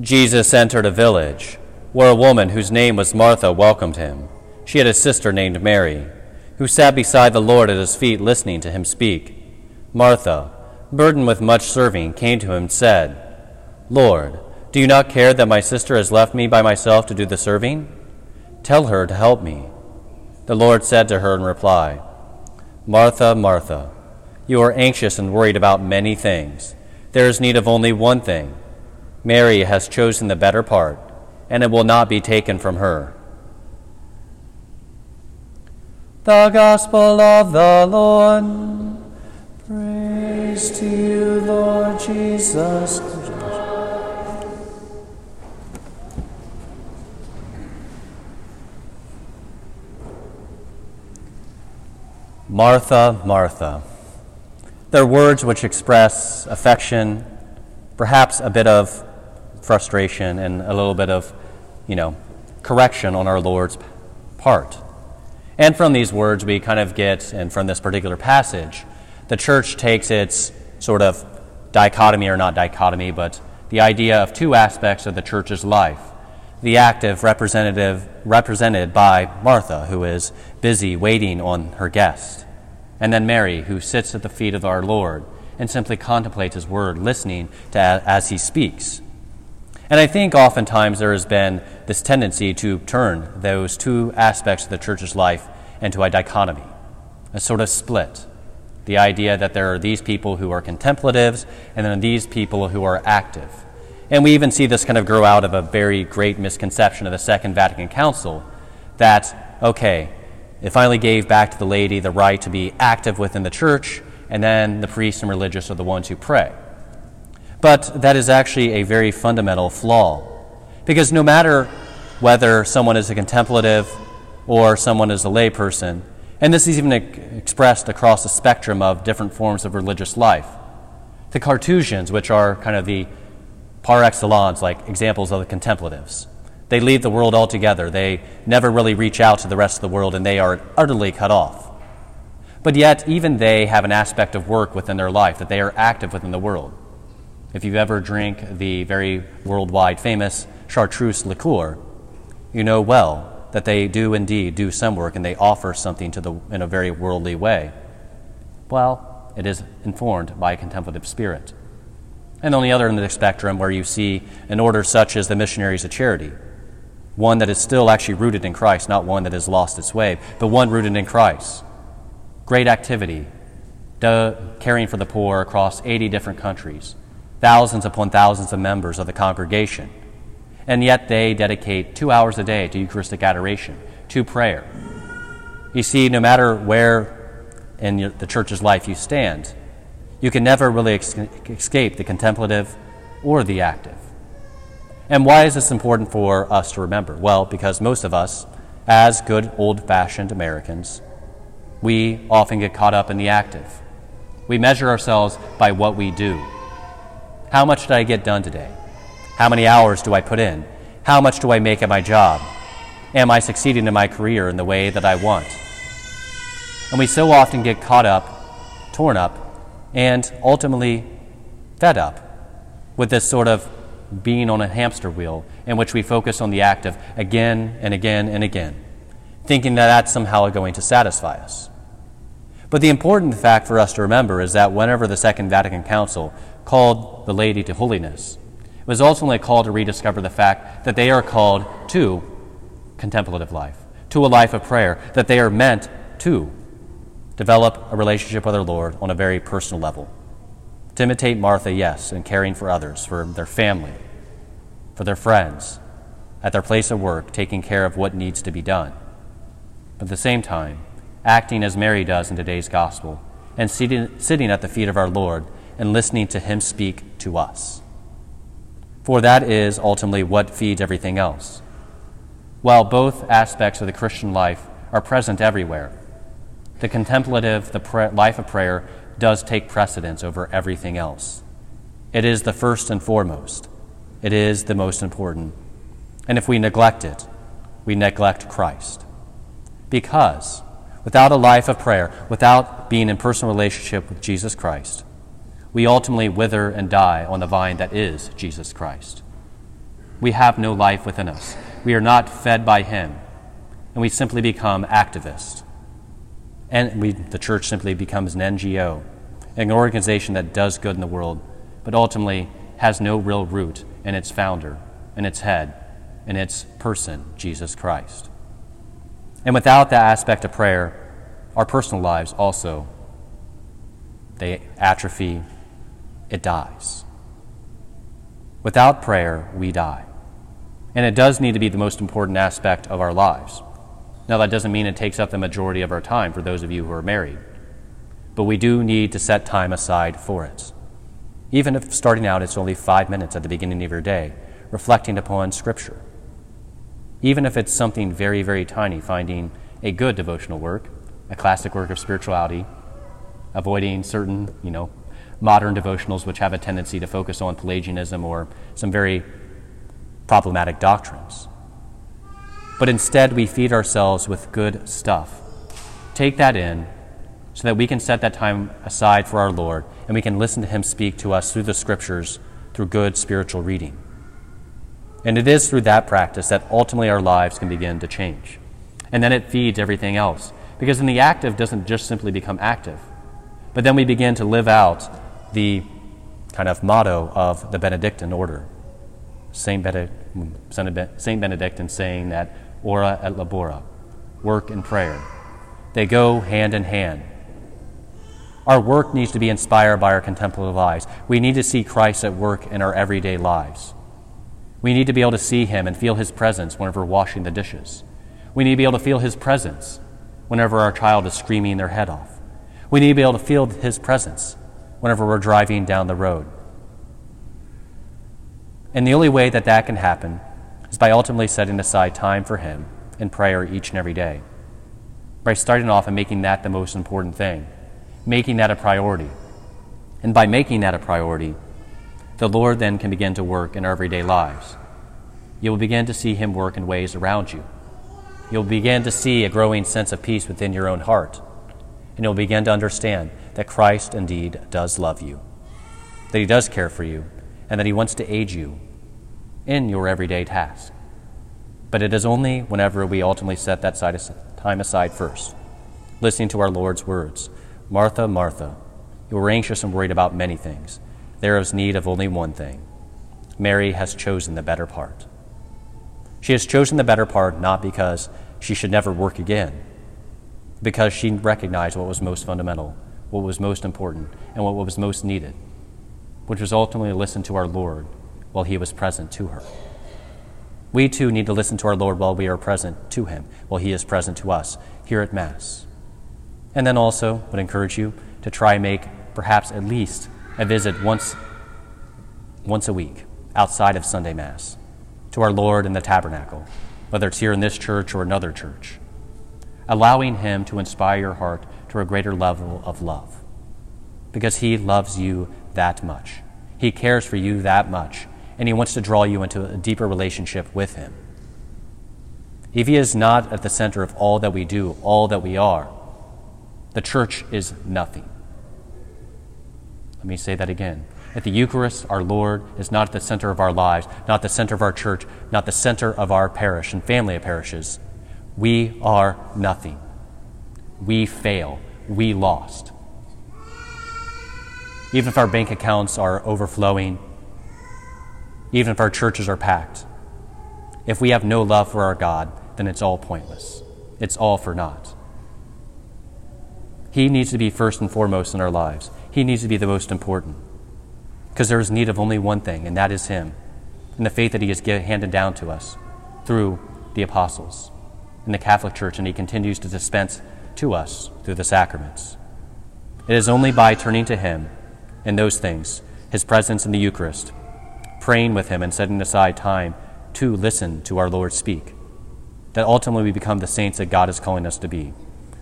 Jesus entered a village where a woman whose name was Martha welcomed him. She had a sister named Mary, who sat beside the Lord at his feet listening to him speak. Martha, burdened with much serving, came to him and said, Lord, do you not care that my sister has left me by myself to do the serving? Tell her to help me. The Lord said to her in reply, Martha, Martha, you are anxious and worried about many things. There is need of only one thing. Mary has chosen the better part, and it will not be taken from her. The Gospel of the Lord. Praise to you, Lord Jesus. Martha, Martha. They're words which express affection, perhaps a bit of frustration, and a little bit of, you know, correction on our Lord's part. And from these words, we kind of get, and from this particular passage, the church takes its sort of dichotomy, or not dichotomy, but the idea of two aspects of the church's life the active representative represented by Martha, who is busy waiting on her guest, and then Mary, who sits at the feet of our Lord and simply contemplates his word, listening to as he speaks. And I think oftentimes there has been this tendency to turn those two aspects of the church's life into a dichotomy, a sort of split. The idea that there are these people who are contemplatives and then these people who are active. And we even see this kind of grow out of a very great misconception of the Second Vatican Council that, okay, it finally gave back to the laity the right to be active within the church, and then the priests and religious are the ones who pray. But that is actually a very fundamental flaw. Because no matter whether someone is a contemplative or someone is a layperson, and this is even expressed across the spectrum of different forms of religious life, the Carthusians, which are kind of the par excellence, like examples of the contemplatives. They leave the world altogether. They never really reach out to the rest of the world, and they are utterly cut off. But yet, even they have an aspect of work within their life, that they are active within the world. If you've ever drank the very worldwide famous chartreuse liqueur, you know well that they do indeed do some work and they offer something to the, in a very worldly way. Well, it is informed by a contemplative spirit. And on the other end of the spectrum, where you see an order such as the Missionaries of Charity, one that is still actually rooted in Christ, not one that has lost its way, but one rooted in Christ. Great activity, caring for the poor across 80 different countries, thousands upon thousands of members of the congregation. And yet they dedicate two hours a day to Eucharistic adoration, to prayer. You see, no matter where in the church's life you stand, you can never really escape the contemplative or the active. And why is this important for us to remember? Well, because most of us, as good old fashioned Americans, we often get caught up in the active. We measure ourselves by what we do. How much did I get done today? How many hours do I put in? How much do I make at my job? Am I succeeding in my career in the way that I want? And we so often get caught up, torn up, and ultimately fed up with this sort of being on a hamster wheel in which we focus on the act of again and again and again, thinking that that's somehow going to satisfy us. But the important fact for us to remember is that whenever the Second Vatican Council called the laity to holiness, it was ultimately a call to rediscover the fact that they are called to contemplative life, to a life of prayer, that they are meant to develop a relationship with our Lord on a very personal level. To imitate Martha, yes, in caring for others, for their family, for their friends, at their place of work, taking care of what needs to be done. But at the same time, acting as Mary does in today's gospel, and sitting, sitting at the feet of our Lord and listening to Him speak to us. For that is ultimately what feeds everything else. While both aspects of the Christian life are present everywhere, the contemplative, the life of prayer, does take precedence over everything else. It is the first and foremost, it is the most important. And if we neglect it, we neglect Christ. Because without a life of prayer, without being in personal relationship with Jesus Christ, we ultimately wither and die on the vine that is Jesus Christ. we have no life within us. We are not fed by Him, and we simply become activists. And we, the church simply becomes an NGO, an organization that does good in the world, but ultimately has no real root in its founder, in its head, in its person, Jesus Christ. And without that aspect of prayer, our personal lives also they atrophy, it dies. Without prayer, we die. And it does need to be the most important aspect of our lives. Now, that doesn't mean it takes up the majority of our time for those of you who are married, but we do need to set time aside for it. Even if starting out it's only five minutes at the beginning of your day, reflecting upon Scripture. Even if it's something very, very tiny, finding a good devotional work, a classic work of spirituality, avoiding certain, you know, modern devotionals which have a tendency to focus on Pelagianism or some very problematic doctrines. But instead, we feed ourselves with good stuff. Take that in so that we can set that time aside for our Lord and we can listen to Him speak to us through the Scriptures through good spiritual reading. And it is through that practice that ultimately our lives can begin to change. And then it feeds everything else. Because then the active doesn't just simply become active, but then we begin to live out the kind of motto of the Benedictine order. Saint, Benedict, Saint Benedictine saying that ora et labora, work and prayer. They go hand in hand. Our work needs to be inspired by our contemplative lives. We need to see Christ at work in our everyday lives. We need to be able to see Him and feel His presence whenever we're washing the dishes. We need to be able to feel His presence whenever our child is screaming their head off. We need to be able to feel His presence whenever we're driving down the road. And the only way that that can happen is by ultimately setting aside time for Him in prayer each and every day. By starting off and making that the most important thing, making that a priority. And by making that a priority, the Lord then can begin to work in our everyday lives. You will begin to see Him work in ways around you. You'll begin to see a growing sense of peace within your own heart. And you'll begin to understand that Christ indeed does love you, that He does care for you, and that He wants to aid you in your everyday task. But it is only whenever we ultimately set that time aside first, listening to our Lord's words Martha, Martha, you are anxious and worried about many things. There is need of only one thing. Mary has chosen the better part. She has chosen the better part not because she should never work again, because she recognized what was most fundamental, what was most important, and what was most needed, which was ultimately to listen to our Lord while He was present to her. We too need to listen to our Lord while we are present to Him, while He is present to us here at Mass. And then also would encourage you to try and make perhaps at least a visit once, once a week outside of Sunday Mass to our Lord in the tabernacle, whether it's here in this church or another church, allowing Him to inspire your heart to a greater level of love. Because He loves you that much. He cares for you that much, and He wants to draw you into a deeper relationship with Him. If He is not at the center of all that we do, all that we are, the church is nothing. Let me say that again. At the Eucharist, our Lord is not at the center of our lives, not the center of our church, not the center of our parish and family of parishes. We are nothing. We fail. We lost. Even if our bank accounts are overflowing, even if our churches are packed, if we have no love for our God, then it's all pointless. It's all for naught. He needs to be first and foremost in our lives. He needs to be the most important because there is need of only one thing, and that is Him, and the faith that He has handed down to us through the apostles in the Catholic Church, and He continues to dispense to us through the sacraments. It is only by turning to Him in those things, His presence in the Eucharist, praying with Him, and setting aside time to listen to our Lord speak, that ultimately we become the saints that God is calling us to be,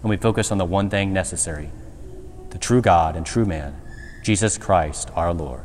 and we focus on the one thing necessary the true God and true man, Jesus Christ our Lord.